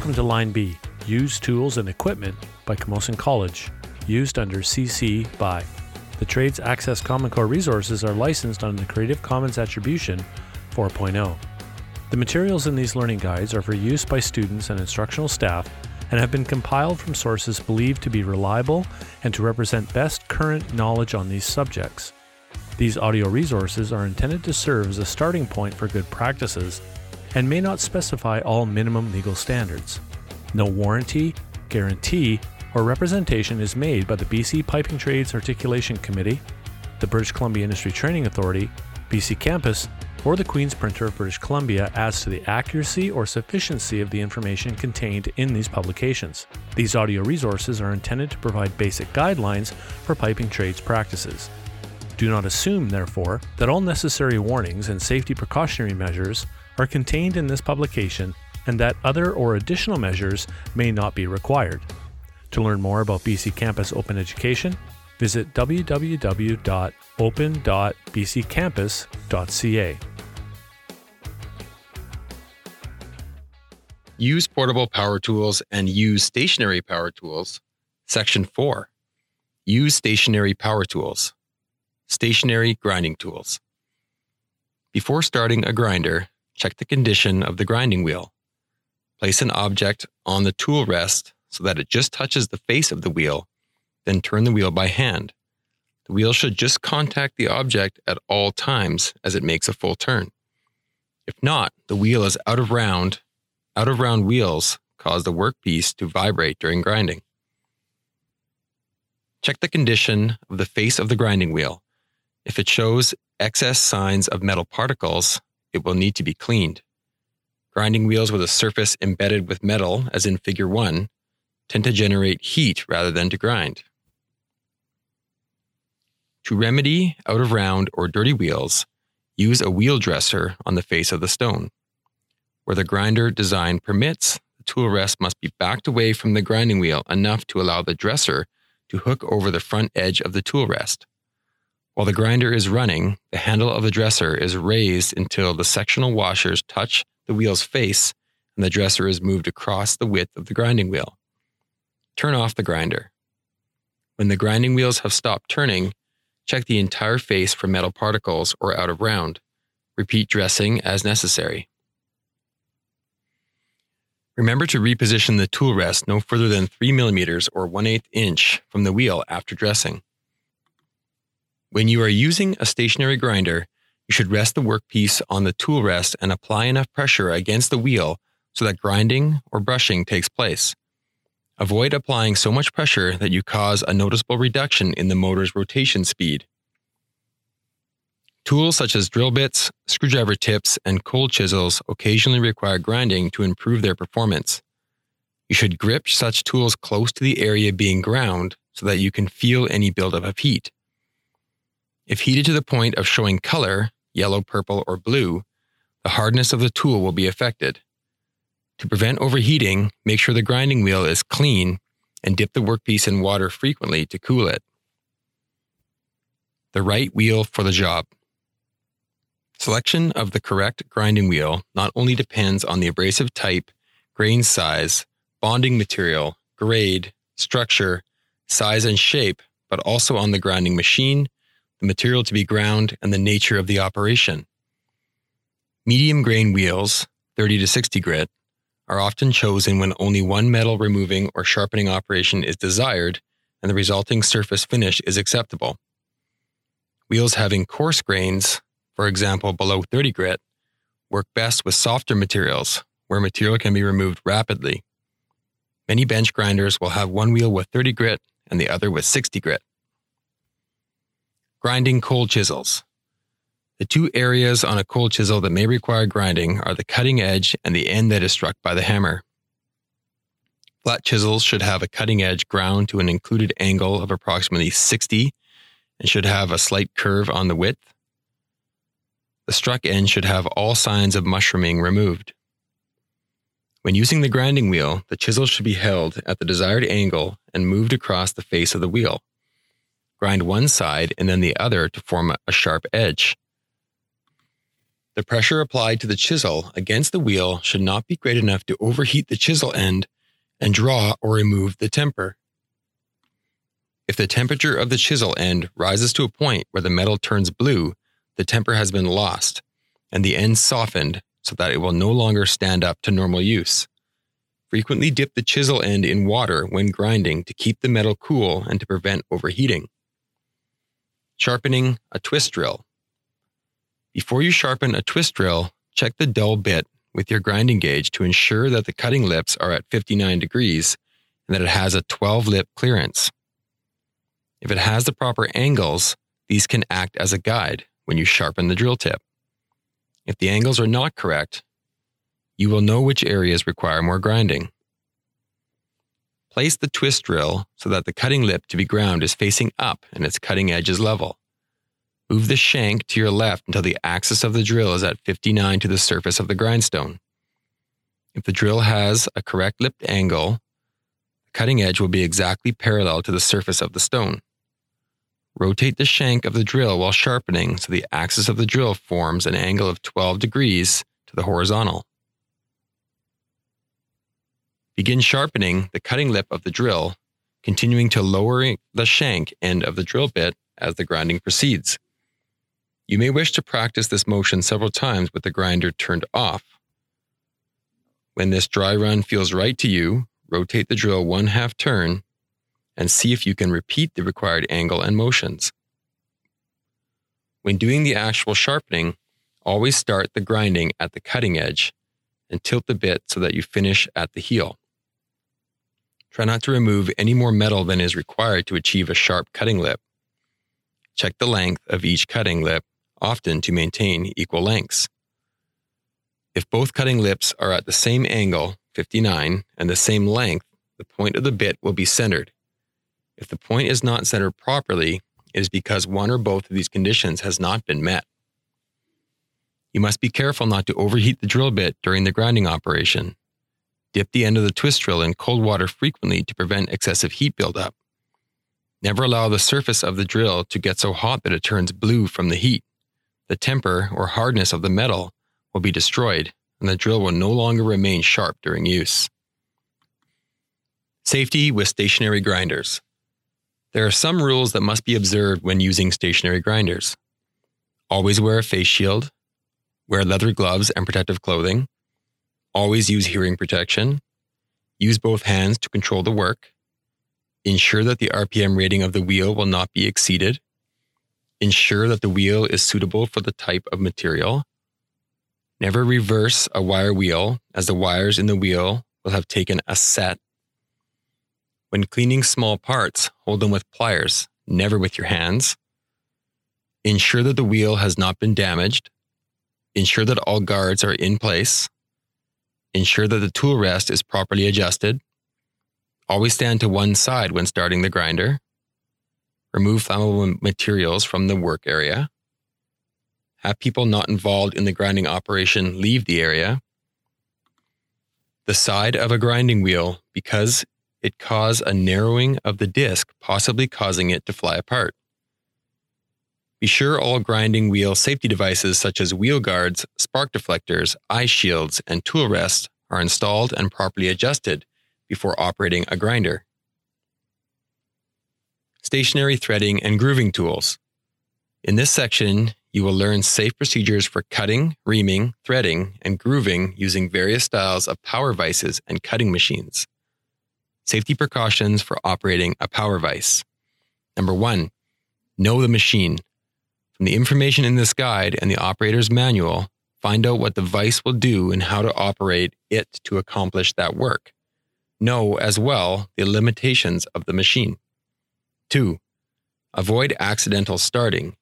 Welcome to Line B, Used Tools and Equipment by Camosun College, used under CC by. The Trades Access Common Core resources are licensed under the Creative Commons Attribution 4.0. The materials in these learning guides are for use by students and instructional staff and have been compiled from sources believed to be reliable and to represent best current knowledge on these subjects. These audio resources are intended to serve as a starting point for good practices and may not specify all minimum legal standards. No warranty, guarantee, or representation is made by the BC Piping Trades Articulation Committee, the British Columbia Industry Training Authority, BCcampus, or the Queen's Printer of British Columbia as to the accuracy or sufficiency of the information contained in these publications. These audio resources are intended to provide basic guidelines for piping trades practices. Do not assume, therefore, that all necessary warnings and safety precautionary measures are contained in this publication and that other or additional measures may not be required. To learn more about BCcampus Open Education, visit www.open.bccampus.ca. Use portable power tools and use stationary power tools. Section 4. Use stationary power tools. Stationary grinding tools. Before starting a grinder, check the condition of the grinding wheel. Place an object on the tool rest so that it just touches the face of the wheel, then turn the wheel by hand. The wheel should just contact the object at all times as it makes a full turn. If not, the wheel is out of round. Out of round wheels cause the workpiece to vibrate during grinding. Check the condition of the face of the grinding wheel. If it shows excess signs of metal particles, it will need to be cleaned. Grinding wheels with a surface embedded with metal, as in Figure 1, tend to generate heat rather than to grind. To remedy out of round or dirty wheels, use a wheel dresser on the face of the stone. Where the grinder design permits, the tool rest must be backed away from the grinding wheel enough to allow the dresser to hook over the front edge of the tool rest. While the grinder is running, the handle of the dresser is raised until the sectional washers touch the wheel's face and the dresser is moved across the width of the grinding wheel. Turn off the grinder. When the grinding wheels have stopped turning, check the entire face for metal particles or out of round. Repeat dressing as necessary. Remember to reposition the tool rest no further than 3 millimeters or 1 8 inch from the wheel after dressing. When you are using a stationary grinder, you should rest the workpiece on the tool rest and apply enough pressure against the wheel so that grinding or brushing takes place. Avoid applying so much pressure that you cause a noticeable reduction in the motor's rotation speed. Tools such as drill bits, screwdriver tips, and cold chisels occasionally require grinding to improve their performance. You should grip such tools close to the area being ground so that you can feel any buildup of heat. If heated to the point of showing color, yellow, purple, or blue, the hardness of the tool will be affected. To prevent overheating, make sure the grinding wheel is clean and dip the workpiece in water frequently to cool it. The right wheel for the job. Selection of the correct grinding wheel not only depends on the abrasive type, grain size, bonding material, grade, structure, size, and shape, but also on the grinding machine, the material to be ground, and the nature of the operation. Medium grain wheels, 30 to 60 grit, are often chosen when only one metal removing or sharpening operation is desired and the resulting surface finish is acceptable. Wheels having coarse grains, for example below 30 grit, work best with softer materials where material can be removed rapidly. Many bench grinders will have one wheel with 30 grit and the other with 60 grit. Grinding cold chisels. The two areas on a cold chisel that may require grinding are the cutting edge and the end that is struck by the hammer. Flat chisels should have a cutting edge ground to an included angle of approximately 60 and should have a slight curve on the width. The struck end should have all signs of mushrooming removed. When using the grinding wheel, the chisel should be held at the desired angle and moved across the face of the wheel grind one side and then the other to form a sharp edge. The pressure applied to the chisel against the wheel should not be great enough to overheat the chisel end and draw or remove the temper. If the temperature of the chisel end rises to a point where the metal turns blue, the temper has been lost and the end softened so that it will no longer stand up to normal use. Frequently dip the chisel end in water when grinding to keep the metal cool and to prevent overheating. Sharpening a twist drill. Before you sharpen a twist drill, check the dull bit with your grinding gauge to ensure that the cutting lips are at 59 degrees and that it has a 12 lip clearance. If it has the proper angles, these can act as a guide when you sharpen the drill tip. If the angles are not correct, you will know which areas require more grinding. Place the twist drill so that the cutting lip to be ground is facing up and its cutting edge is level. Move the shank to your left until the axis of the drill is at 59 to the surface of the grindstone. If the drill has a correct lipped angle, the cutting edge will be exactly parallel to the surface of the stone. Rotate the shank of the drill while sharpening so the axis of the drill forms an angle of 12 degrees to the horizontal. Begin sharpening the cutting lip of the drill, continuing to lower the shank end of the drill bit as the grinding proceeds. You may wish to practice this motion several times with the grinder turned off. When this dry run feels right to you, rotate the drill one half turn and see if you can repeat the required angle and motions. When doing the actual sharpening, always start the grinding at the cutting edge and tilt the bit so that you finish at the heel. Try not to remove any more metal than is required to achieve a sharp cutting lip. Check the length of each cutting lip, often to maintain equal lengths. If both cutting lips are at the same angle, 59, and the same length, the point of the bit will be centered. If the point is not centered properly, it is because one or both of these conditions has not been met. You must be careful not to overheat the drill bit during the grinding operation. Dip the end of the twist drill in cold water frequently to prevent excessive heat buildup. Never allow the surface of the drill to get so hot that it turns blue from the heat. The temper or hardness of the metal will be destroyed and the drill will no longer remain sharp during use. Safety with stationary grinders. There are some rules that must be observed when using stationary grinders. Always wear a face shield, wear leather gloves and protective clothing, always use hearing protection, use both hands to control the work, ensure that the RPM rating of the wheel will not be exceeded, ensure that the wheel is suitable for the type of material, never reverse a wire wheel as the wires in the wheel will have taken a set when cleaning small parts, hold them with pliers, never with your hands. Ensure that the wheel has not been damaged. Ensure that all guards are in place. Ensure that the tool rest is properly adjusted. Always stand to one side when starting the grinder. Remove flammable materials from the work area. Have people not involved in the grinding operation leave the area. The side of a grinding wheel, because it cause a narrowing of the disc, possibly causing it to fly apart. Be sure all grinding wheel safety devices such as wheel guards, spark deflectors, eye shields, and tool rests are installed and properly adjusted before operating a grinder. Stationary threading and grooving tools. In this section, you will learn safe procedures for cutting, reaming, threading, and grooving using various styles of power vises and cutting machines. Safety precautions for operating a power vise. Number one, know the machine. From the information in this guide and the operator's manual, find out what the vise will do and how to operate it to accomplish that work. Know as well the limitations of the machine. Two, avoid accidental starting.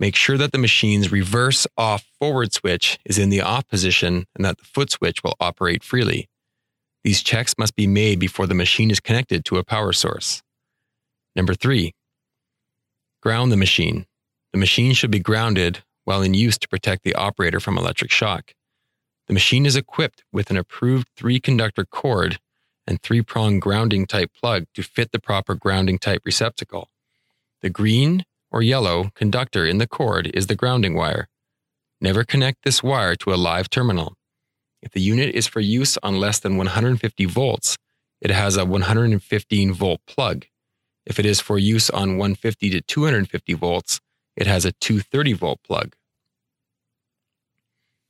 Make sure that the machine's reverse off forward switch is in the off position and that the foot switch will operate freely. These checks must be made before the machine is connected to a power source. Number three, ground the machine. The machine should be grounded while in use to protect the operator from electric shock. The machine is equipped with an approved three conductor cord and three prong grounding type plug to fit the proper grounding type receptacle. The green or yellow conductor in the cord is the grounding wire. Never connect this wire to a live terminal. If the unit is for use on less than 150 volts, it has a 115 volt plug. If it is for use on 150 to 250 volts, it has a 230 volt plug.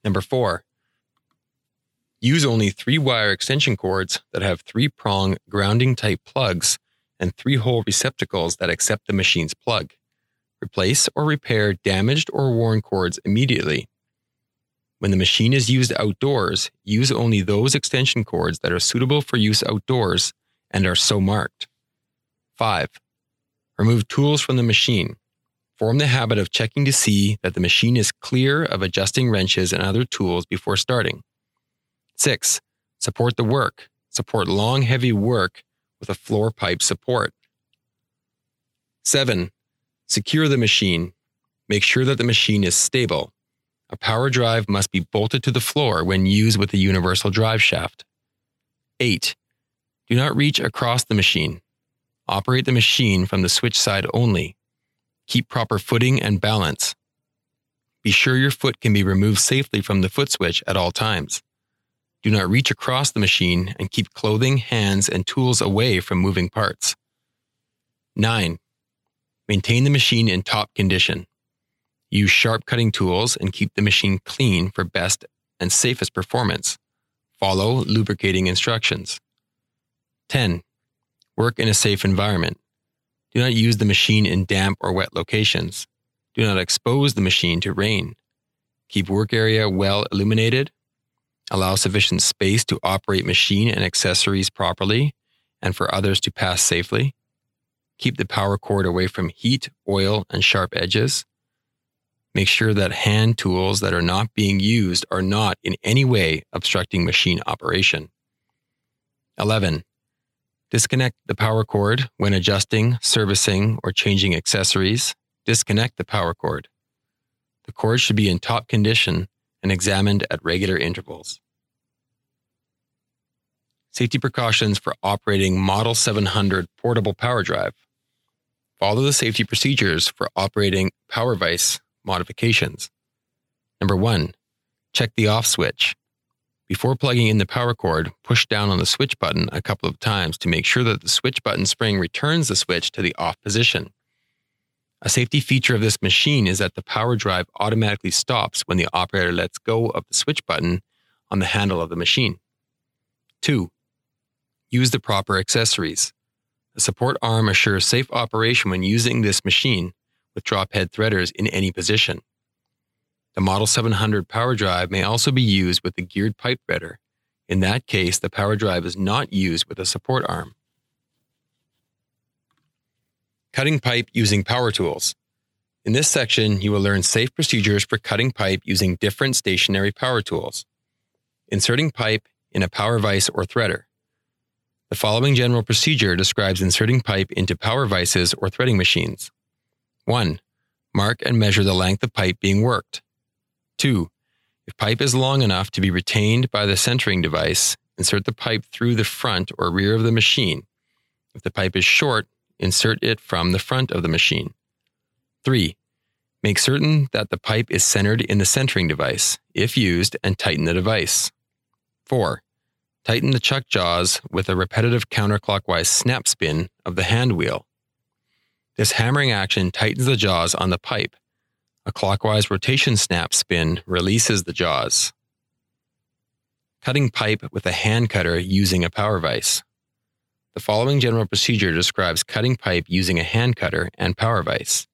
Number four, use only three wire extension cords that have three prong grounding type plugs and three hole receptacles that accept the machine's plug. Replace or repair damaged or worn cords immediately. When the machine is used outdoors, use only those extension cords that are suitable for use outdoors and are so marked. 5. Remove tools from the machine. Form the habit of checking to see that the machine is clear of adjusting wrenches and other tools before starting. 6. Support the work. Support long, heavy work with a floor pipe support. 7. Secure the machine. Make sure that the machine is stable. A power drive must be bolted to the floor when used with a universal drive shaft. 8. Do not reach across the machine. Operate the machine from the switch side only. Keep proper footing and balance. Be sure your foot can be removed safely from the foot switch at all times. Do not reach across the machine and keep clothing, hands, and tools away from moving parts. 9. Maintain the machine in top condition. Use sharp cutting tools and keep the machine clean for best and safest performance. Follow lubricating instructions. 10. Work in a safe environment. Do not use the machine in damp or wet locations. Do not expose the machine to rain. Keep work area well illuminated. Allow sufficient space to operate machine and accessories properly and for others to pass safely. Keep the power cord away from heat, oil, and sharp edges. Make sure that hand tools that are not being used are not in any way obstructing machine operation. 11. Disconnect the power cord when adjusting, servicing, or changing accessories. Disconnect the power cord. The cord should be in top condition and examined at regular intervals. Safety precautions for operating Model 700 portable power drive. Follow the safety procedures for operating power vise modifications. Number one, check the off switch. Before plugging in the power cord, push down on the switch button a couple of times to make sure that the switch button spring returns the switch to the off position. A safety feature of this machine is that the power drive automatically stops when the operator lets go of the switch button on the handle of the machine. 2. Use the proper accessories. The support arm assures safe operation when using this machine with drop head threaders in any position. The Model 700 power drive may also be used with the geared pipe threader. In that case, the power drive is not used with a support arm. Cutting pipe using power tools. In this section, you will learn safe procedures for cutting pipe using different stationary power tools. Inserting pipe in a power vise or threader. The following general procedure describes inserting pipe into power vises or threading machines. 1. Mark and measure the length of pipe being worked. 2. If pipe is long enough to be retained by the centering device, insert the pipe through the front or rear of the machine. If the pipe is short, insert it from the front of the machine. 3. Make certain that the pipe is centered in the centering device, if used, and tighten the device. 4. Tighten the chuck jaws with a repetitive counterclockwise snap spin of the hand wheel. This hammering action tightens the jaws on the pipe a clockwise rotation snap spin releases the jaws. Cutting pipe with a hand cutter using a power vise. The following general procedure describes cutting pipe using a hand cutter and power vise.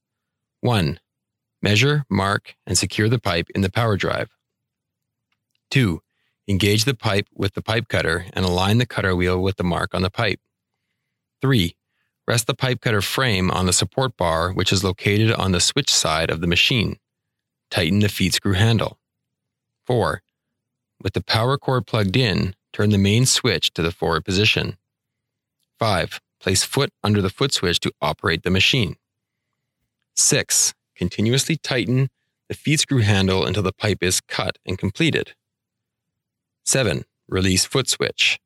1. Measure, mark, and secure the pipe in the power drive. 2. Engage the pipe with the pipe cutter and align the cutter wheel with the mark on the pipe. 3. Rest the pipe cutter frame on the support bar, which is located on the switch side of the machine. Tighten the feed screw handle. 4. With the power cord plugged in, turn the main switch to the forward position. 5. Place foot under the foot switch to operate the machine. 6. Continuously tighten the feed screw handle until the pipe is cut and completed. 7. Release foot switch.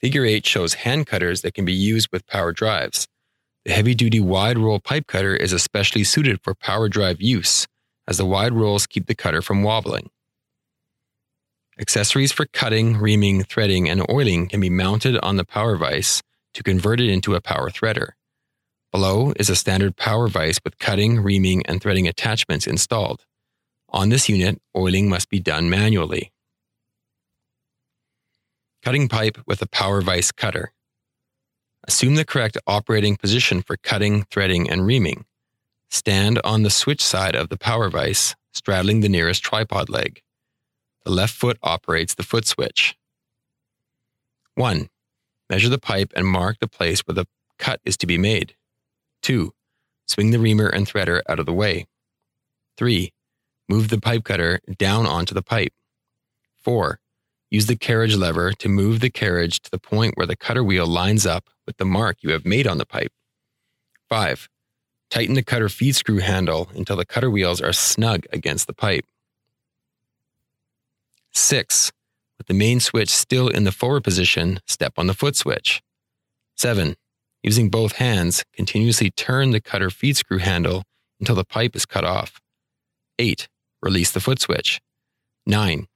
Figure 8 shows hand cutters that can be used with power drives. The heavy duty wide roll pipe cutter is especially suited for power drive use, as the wide rolls keep the cutter from wobbling. Accessories for cutting, reaming, threading, and oiling can be mounted on the power vise to convert it into a power threader. Below is a standard power vise with cutting, reaming, and threading attachments installed. On this unit, oiling must be done manually. Cutting pipe with a power vise cutter. Assume the correct operating position for cutting, threading, and reaming. Stand on the switch side of the power vise, straddling the nearest tripod leg. The left foot operates the foot switch. 1. Measure the pipe and mark the place where the cut is to be made. 2. Swing the reamer and threader out of the way. 3. Move the pipe cutter down onto the pipe. 4. Use the carriage lever to move the carriage to the point where the cutter wheel lines up with the mark you have made on the pipe. 5. Tighten the cutter feed screw handle until the cutter wheels are snug against the pipe. 6. With the main switch still in the forward position, step on the foot switch. 7. Using both hands, continuously turn the cutter feed screw handle until the pipe is cut off. 8. Release the foot switch. 9.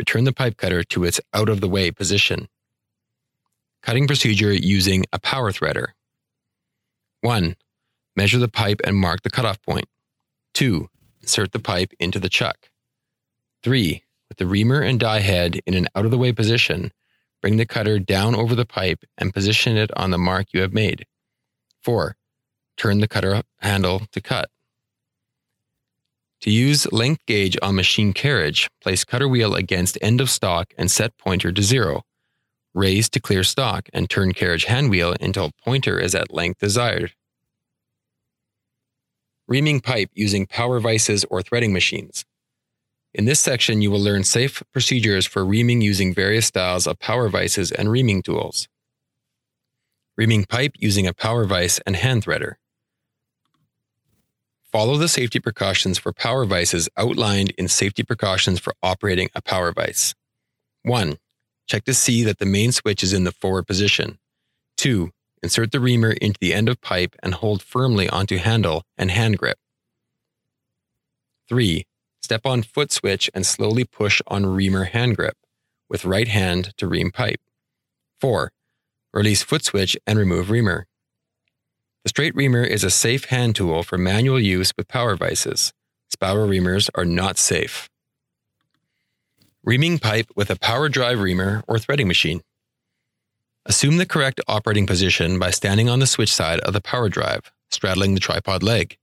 Return the pipe cutter to its out of the way position. Cutting procedure using a power threader. 1. Measure the pipe and mark the cutoff point. 2. Insert the pipe into the chuck. 3 with the reamer and die head in an out of the way position, bring the cutter down over the pipe and position it on the mark you have made. 4. Turn the cutter handle to cut. To use length gauge on machine carriage, place cutter wheel against end of stock and set pointer to zero. Raise to clear stock and turn carriage hand wheel until pointer is at length desired. Reaming pipe using power vises or threading machines. In this section, you will learn safe procedures for reaming using various styles of power vises and reaming tools. Reaming pipe using a power vise and hand threader. Follow the safety precautions for power vises outlined in Safety Precautions for Operating a Power Vise. 1. Check to see that the main switch is in the forward position. 2. Insert the reamer into the end of pipe and hold firmly onto handle and hand grip. 3. Step on foot switch and slowly push on reamer hand grip with right hand to ream pipe. 4. Release foot switch and remove reamer. The straight reamer is a safe hand tool for manual use with power vises. Spiral reamers are not safe. Reaming pipe with a power drive reamer or threading machine. Assume the correct operating position by standing on the switch side of the power drive, straddling the tripod leg.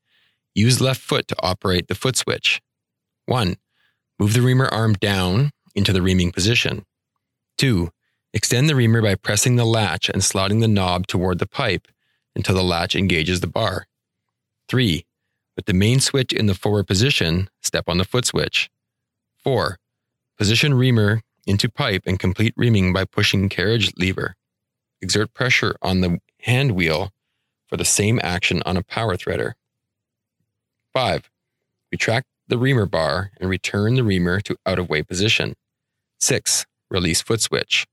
Use left foot to operate the foot switch. 1. Move the reamer arm down into the reaming position. 2. Extend the reamer by pressing the latch and sliding the knob toward the pipe until the latch engages the bar. 3. With the main switch in the forward position, step on the foot switch. 4. Position reamer into pipe and complete reaming by pushing carriage lever. Exert pressure on the hand wheel for the same action on a power threader. 5. Retract the reamer bar and return the reamer to out of way position. 6. Release foot switch.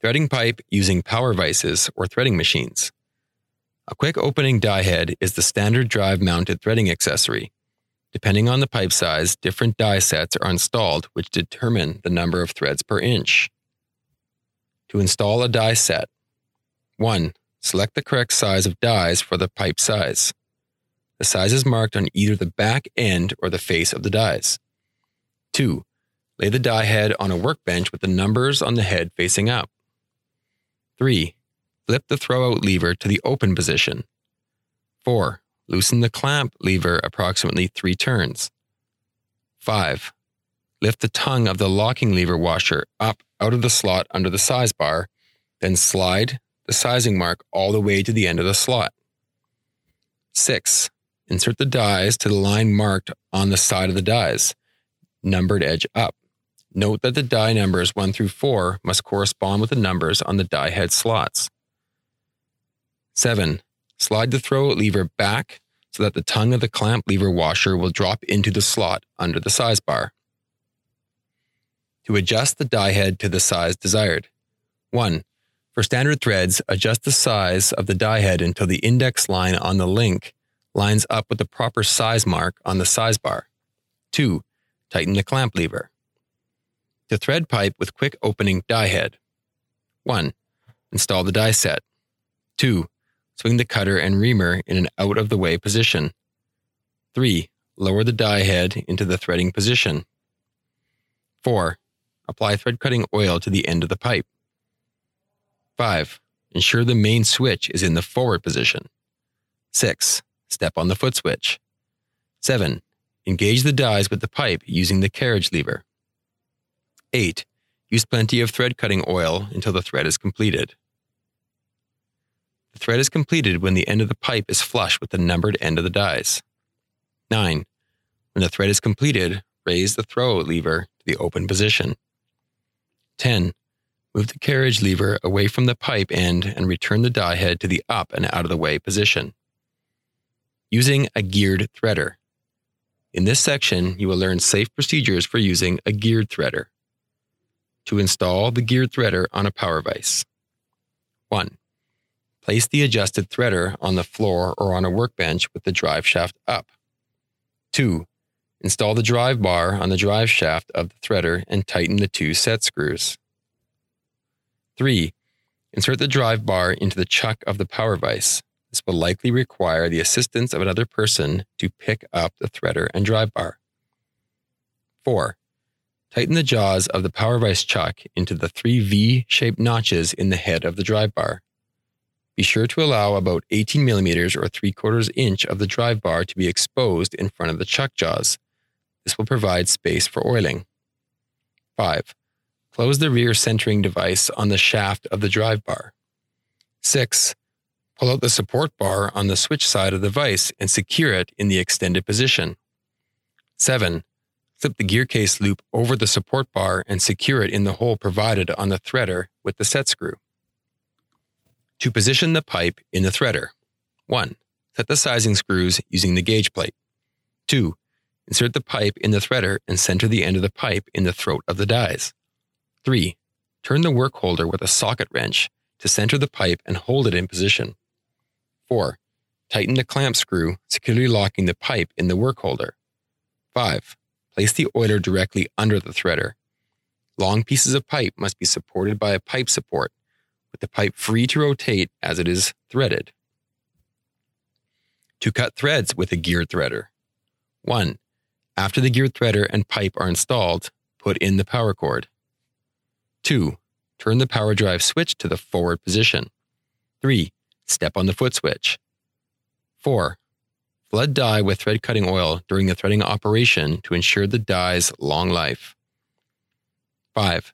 Threading pipe using power vises or threading machines. A quick opening die head is the standard drive mounted threading accessory. Depending on the pipe size, different die sets are installed which determine the number of threads per inch. To install a die set, 1. Select the correct size of dies for the pipe size. The size is marked on either the back end or the face of the dies. 2. Lay the die head on a workbench with the numbers on the head facing up. 3. Flip the throwout lever to the open position. 4. Loosen the clamp lever approximately three turns. 5. Lift the tongue of the locking lever washer up out of the slot under the size bar, then slide the sizing mark all the way to the end of the slot. 6. Insert the dies to the line marked on the side of the dies, numbered edge up. Note that the die numbers 1 through 4 must correspond with the numbers on the die head slots. 7. Slide the throw lever back so that the tongue of the clamp lever washer will drop into the slot under the size bar. To adjust the die head to the size desired. 1. For standard threads, adjust the size of the die head until the index line on the link lines up with the proper size mark on the size bar. 2. Tighten the clamp lever. To thread pipe with quick opening die head. 1. Install the die set. 2. Swing the cutter and reamer in an out of the way position. 3. Lower the die head into the threading position. 4. Apply thread cutting oil to the end of the pipe. 5. Ensure the main switch is in the forward position. 6. Step on the foot switch. 7. Engage the dies with the pipe using the carriage lever. 8. Use plenty of thread cutting oil until the thread is completed. The thread is completed when the end of the pipe is flush with the numbered end of the dies. 9. When the thread is completed, raise the throw lever to the open position. 10. Move the carriage lever away from the pipe end and return the die head to the up and out of the way position. Using a geared threader. In this section, you will learn safe procedures for using a geared threader. To install the geared threader on a power vise. 1. Place the adjusted threader on the floor or on a workbench with the drive shaft up. 2. Install the drive bar on the drive shaft of the threader and tighten the two set screws. 3. Insert the drive bar into the chuck of the power vise. This will likely require the assistance of another person to pick up the threader and drive bar. 4. Tighten the jaws of the power vise chuck into the three V shaped notches in the head of the drive bar. Be sure to allow about 18 millimeters or 3 quarters inch of the drive bar to be exposed in front of the chuck jaws. This will provide space for oiling. 5. Close the rear centering device on the shaft of the drive bar. 6. Pull out the support bar on the switch side of the vise and secure it in the extended position. 7. Slip the gear case loop over the support bar and secure it in the hole provided on the threader with the set screw. To position the pipe in the threader 1. Set the sizing screws using the gauge plate. 2. Insert the pipe in the threader and center the end of the pipe in the throat of the dies. 3. Turn the work holder with a socket wrench to center the pipe and hold it in position. 4. Tighten the clamp screw, securely locking the pipe in the work holder. 5. Place the oiler directly under the threader. Long pieces of pipe must be supported by a pipe support, with the pipe free to rotate as it is threaded. To cut threads with a geared threader. 1. After the geared threader and pipe are installed, put in the power cord. 2. Turn the power drive switch to the forward position. 3. Step on the foot switch. 4. Flood die with thread cutting oil during the threading operation to ensure the die's long life. 5.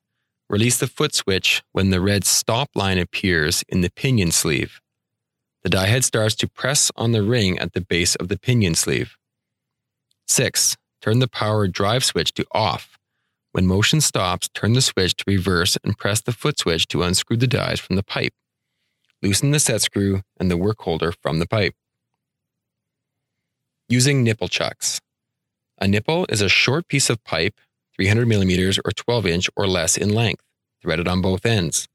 Release the foot switch when the red stop line appears in the pinion sleeve. The die head starts to press on the ring at the base of the pinion sleeve. 6. Turn the power drive switch to off when motion stops, turn the switch to reverse and press the foot switch to unscrew the dies from the pipe. Loosen the set screw and the work holder from the pipe. Using nipple chucks. A nipple is a short piece of pipe, 300 millimeters or 12 inch or less in length, threaded on both ends.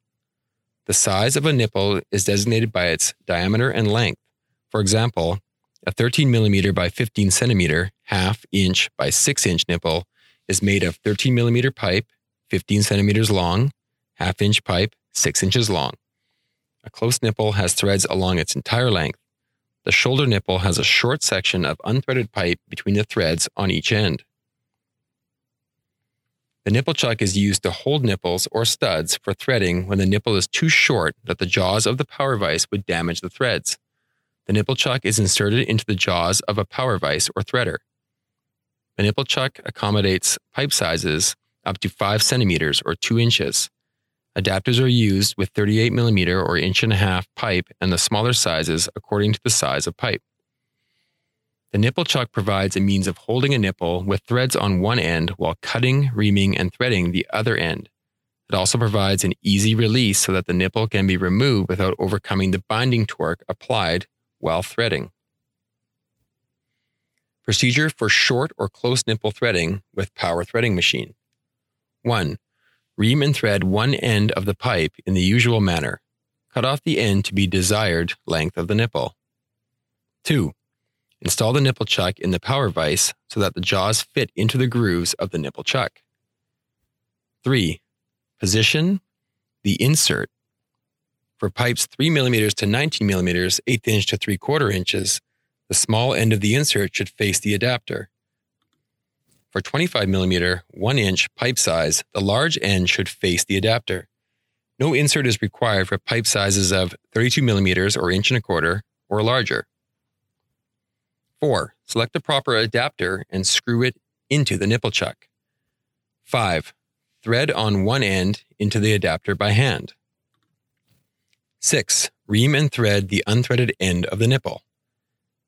The size of a nipple is designated by its diameter and length. For example, a 13 millimeter by 15 centimeter, half inch by 6 inch nipple is made of 13 millimeter pipe, 15 centimeters long, half inch pipe, 6 inches long. A close nipple has threads along its entire length. The shoulder nipple has a short section of unthreaded pipe between the threads on each end. The nipple chuck is used to hold nipples or studs for threading when the nipple is too short that the jaws of the power vise would damage the threads. The nipple chuck is inserted into the jaws of a power vise or threader. A nipple chuck accommodates pipe sizes up to 5 centimeters or 2 inches. Adapters are used with 38 millimeter or inch and a half pipe and the smaller sizes according to the size of pipe. The nipple chuck provides a means of holding a nipple with threads on one end while cutting, reaming, and threading the other end. It also provides an easy release so that the nipple can be removed without overcoming the binding torque applied while threading. Procedure for short or close nipple threading with power threading machine. 1. Ream and thread one end of the pipe in the usual manner. Cut off the end to be desired length of the nipple. 2. Install the nipple chuck in the power vise so that the jaws fit into the grooves of the nipple chuck. 3. Position the insert. For pipes 3 mm to 19 mm, 8th inch to 3 quarter inches, the small end of the insert should face the adapter. For 25 mm, 1 inch pipe size, the large end should face the adapter. No insert is required for pipe sizes of 32 millimeters or inch and a quarter or larger. 4. Select the proper adapter and screw it into the nipple chuck. 5. Thread on one end into the adapter by hand. 6. Ream and thread the unthreaded end of the nipple.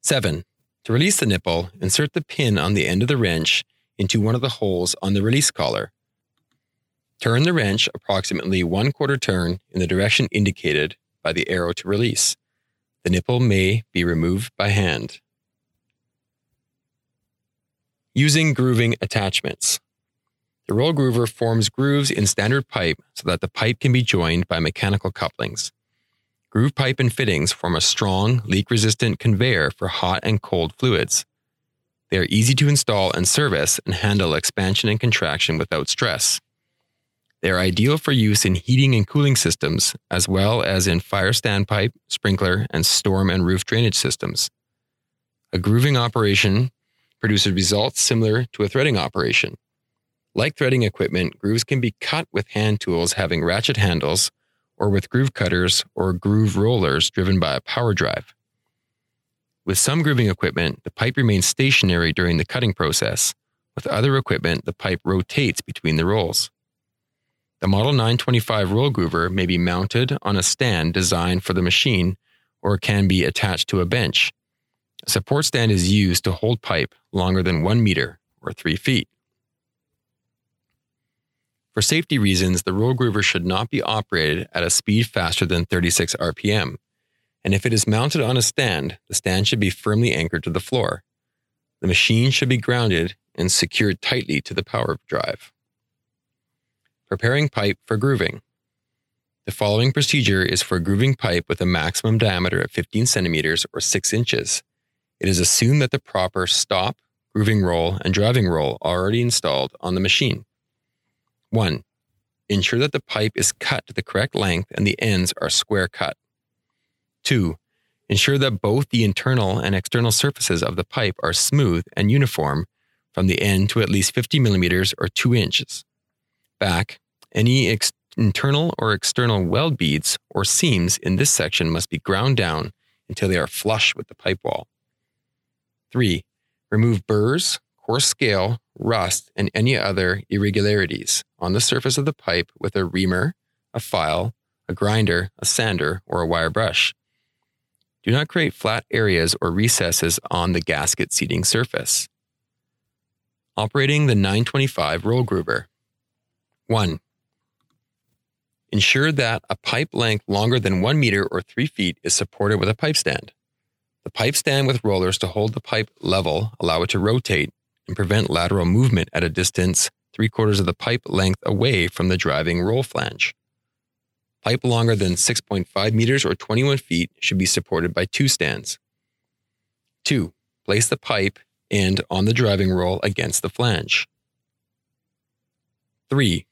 7. To release the nipple, insert the pin on the end of the wrench into one of the holes on the release collar. Turn the wrench approximately one quarter turn in the direction indicated by the arrow to release. The nipple may be removed by hand. Using grooving attachments. The roll groover forms grooves in standard pipe so that the pipe can be joined by mechanical couplings. Groove pipe and fittings form a strong, leak resistant conveyor for hot and cold fluids. They are easy to install and service and handle expansion and contraction without stress. They are ideal for use in heating and cooling systems, as well as in fire standpipe, sprinkler, and storm and roof drainage systems. A grooving operation produces results similar to a threading operation. Like threading equipment, grooves can be cut with hand tools having ratchet handles, or with groove cutters or groove rollers driven by a power drive. With some grooving equipment, the pipe remains stationary during the cutting process. With other equipment, the pipe rotates between the rolls. The Model 925 roll groover may be mounted on a stand designed for the machine or can be attached to a bench. A support stand is used to hold pipe longer than one meter or three feet. For safety reasons, the roll groover should not be operated at a speed faster than 36 RPM. And if it is mounted on a stand, the stand should be firmly anchored to the floor. The machine should be grounded and secured tightly to the power drive. Preparing pipe for grooving. The following procedure is for grooving pipe with a maximum diameter of 15 centimeters or 6 inches. It is assumed that the proper stop, grooving roll, and driving roll are already installed on the machine. 1. Ensure that the pipe is cut to the correct length and the ends are square cut. 2. Ensure that both the internal and external surfaces of the pipe are smooth and uniform from the end to at least 50 millimeters or 2 inches. Back, any ex- internal or external weld beads or seams in this section must be ground down until they are flush with the pipe wall. 3. Remove burrs, coarse scale, rust, and any other irregularities on the surface of the pipe with a reamer, a file, a grinder, a sander, or a wire brush. Do not create flat areas or recesses on the gasket seating surface. Operating the 925 roll groover. 1. Ensure that a pipe length longer than one meter or three feet is supported with a pipe stand. The pipe stand with rollers to hold the pipe level allow it to rotate and prevent lateral movement at a distance three quarters of the pipe length away from the driving roll flange. Pipe longer than 6.5 meters or 21 feet should be supported by two stands. 2. Place the pipe end on the driving roll against the flange. 3.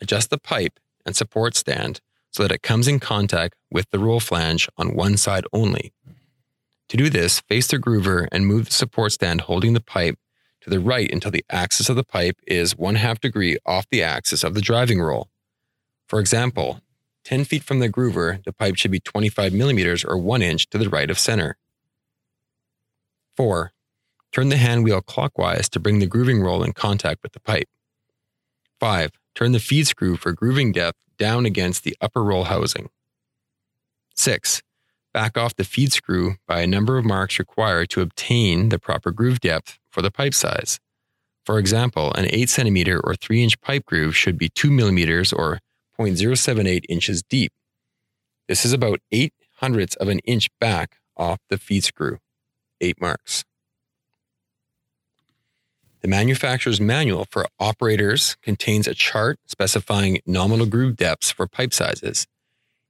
Adjust the pipe and support stand so that it comes in contact with the roll flange on one side only. To do this, face the groover and move the support stand holding the pipe to the right until the axis of the pipe is one half degree off the axis of the driving roll. For example, 10 feet from the groover, the pipe should be 25 millimeters or 1 inch to the right of center. 4. Turn the hand wheel clockwise to bring the grooving roll in contact with the pipe. 5. Turn the feed screw for grooving depth down against the upper roll housing. 6. Back off the feed screw by a number of marks required to obtain the proper groove depth for the pipe size. For example, an 8 centimeter or 3 inch pipe groove should be 2 millimeters or 0.078 inches deep. This is about 8 hundredths of an inch back off the feed screw. 8 marks. The manufacturer's manual for operators contains a chart specifying nominal groove depths for pipe sizes.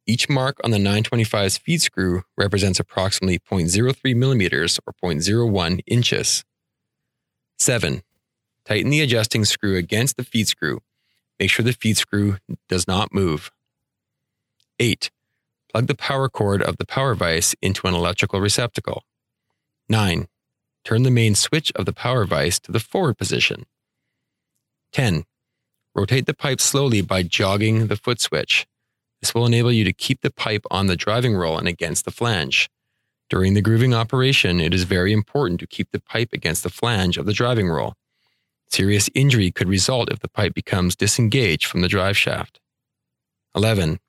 Each mark on the 925's feed screw represents approximately 0.03 millimeters or 0.01 inches. 7. Tighten the adjusting screw against the feed screw. Make sure the feed screw does not move. 8. Plug the power cord of the power vise into an electrical receptacle. 9. Turn the main switch of the power vise to the forward position. 10. Rotate the pipe slowly by jogging the foot switch. This will enable you to keep the pipe on the driving roll and against the flange. During the grooving operation, it is very important to keep the pipe against the flange of the driving roll. Serious injury could result if the pipe becomes disengaged from the drive shaft. 11. If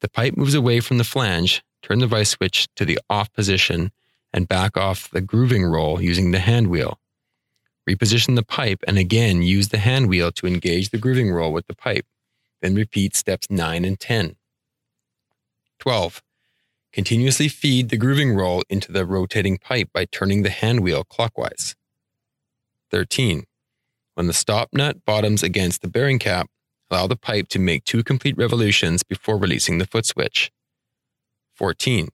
the pipe moves away from the flange, turn the vise switch to the off position and back off the grooving roll using the hand wheel. Reposition the pipe and again use the hand wheel to engage the grooving roll with the pipe. Then repeat steps 9 and 10. 12. Continuously feed the grooving roll into the rotating pipe by turning the hand wheel clockwise. 13. When the stop nut bottoms against the bearing cap, allow the pipe to make two complete revolutions before releasing the foot switch. 14.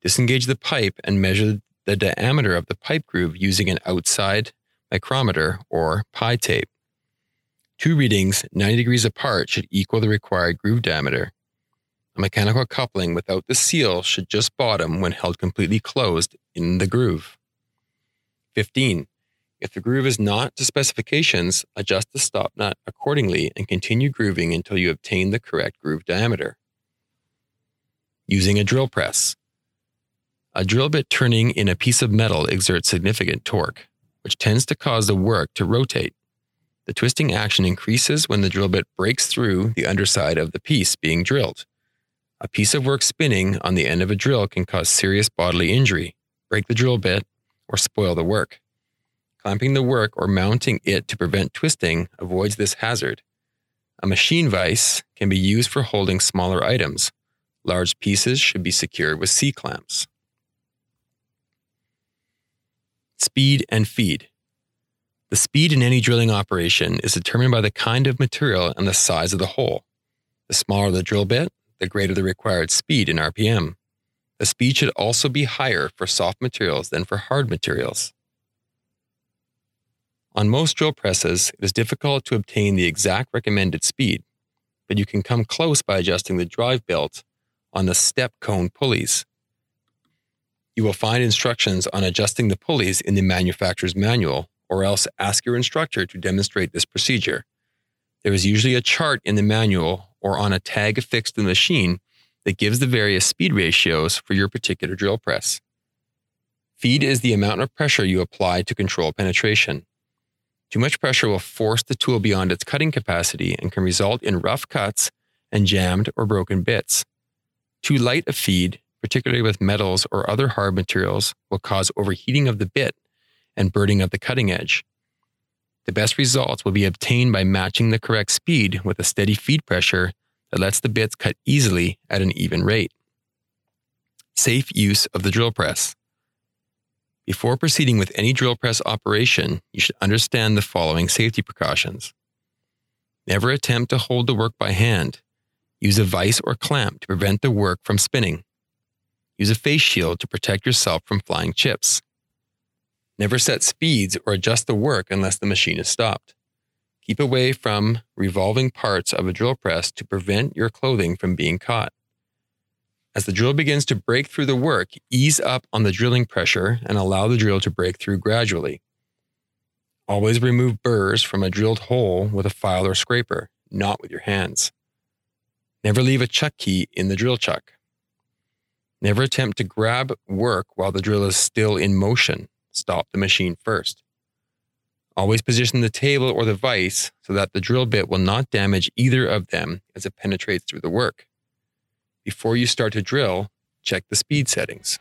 Disengage the pipe and measure the diameter of the pipe groove using an outside micrometer or pi tape. Two readings 90 degrees apart should equal the required groove diameter. A mechanical coupling without the seal should just bottom when held completely closed in the groove. 15. If the groove is not to specifications, adjust the stop nut accordingly and continue grooving until you obtain the correct groove diameter. Using a drill press. A drill bit turning in a piece of metal exerts significant torque, which tends to cause the work to rotate. The twisting action increases when the drill bit breaks through the underside of the piece being drilled. A piece of work spinning on the end of a drill can cause serious bodily injury, break the drill bit, or spoil the work. Clamping the work or mounting it to prevent twisting avoids this hazard. A machine vise can be used for holding smaller items. Large pieces should be secured with C clamps. Speed and feed. The speed in any drilling operation is determined by the kind of material and the size of the hole. The smaller the drill bit, the greater the required speed in RPM. The speed should also be higher for soft materials than for hard materials. On most drill presses, it is difficult to obtain the exact recommended speed, but you can come close by adjusting the drive belt on the step cone pulleys. You will find instructions on adjusting the pulleys in the manufacturer's manual, or else ask your instructor to demonstrate this procedure. There is usually a chart in the manual or on a tag affixed to the machine that gives the various speed ratios for your particular drill press. Feed is the amount of pressure you apply to control penetration. Too much pressure will force the tool beyond its cutting capacity and can result in rough cuts and jammed or broken bits. Too light a feed, particularly with metals or other hard materials, will cause overheating of the bit and burning of the cutting edge. The best results will be obtained by matching the correct speed with a steady feed pressure that lets the bits cut easily at an even rate. Safe use of the drill press. Before proceeding with any drill press operation, you should understand the following safety precautions. Never attempt to hold the work by hand. Use a vise or clamp to prevent the work from spinning. Use a face shield to protect yourself from flying chips. Never set speeds or adjust the work unless the machine is stopped. Keep away from revolving parts of a drill press to prevent your clothing from being caught. As the drill begins to break through the work, ease up on the drilling pressure and allow the drill to break through gradually. Always remove burrs from a drilled hole with a file or scraper, not with your hands. Never leave a chuck key in the drill chuck. Never attempt to grab work while the drill is still in motion stop the machine first. Always position the table or the vise so that the drill bit will not damage either of them as it penetrates through the work. Before you start to drill, check the speed settings.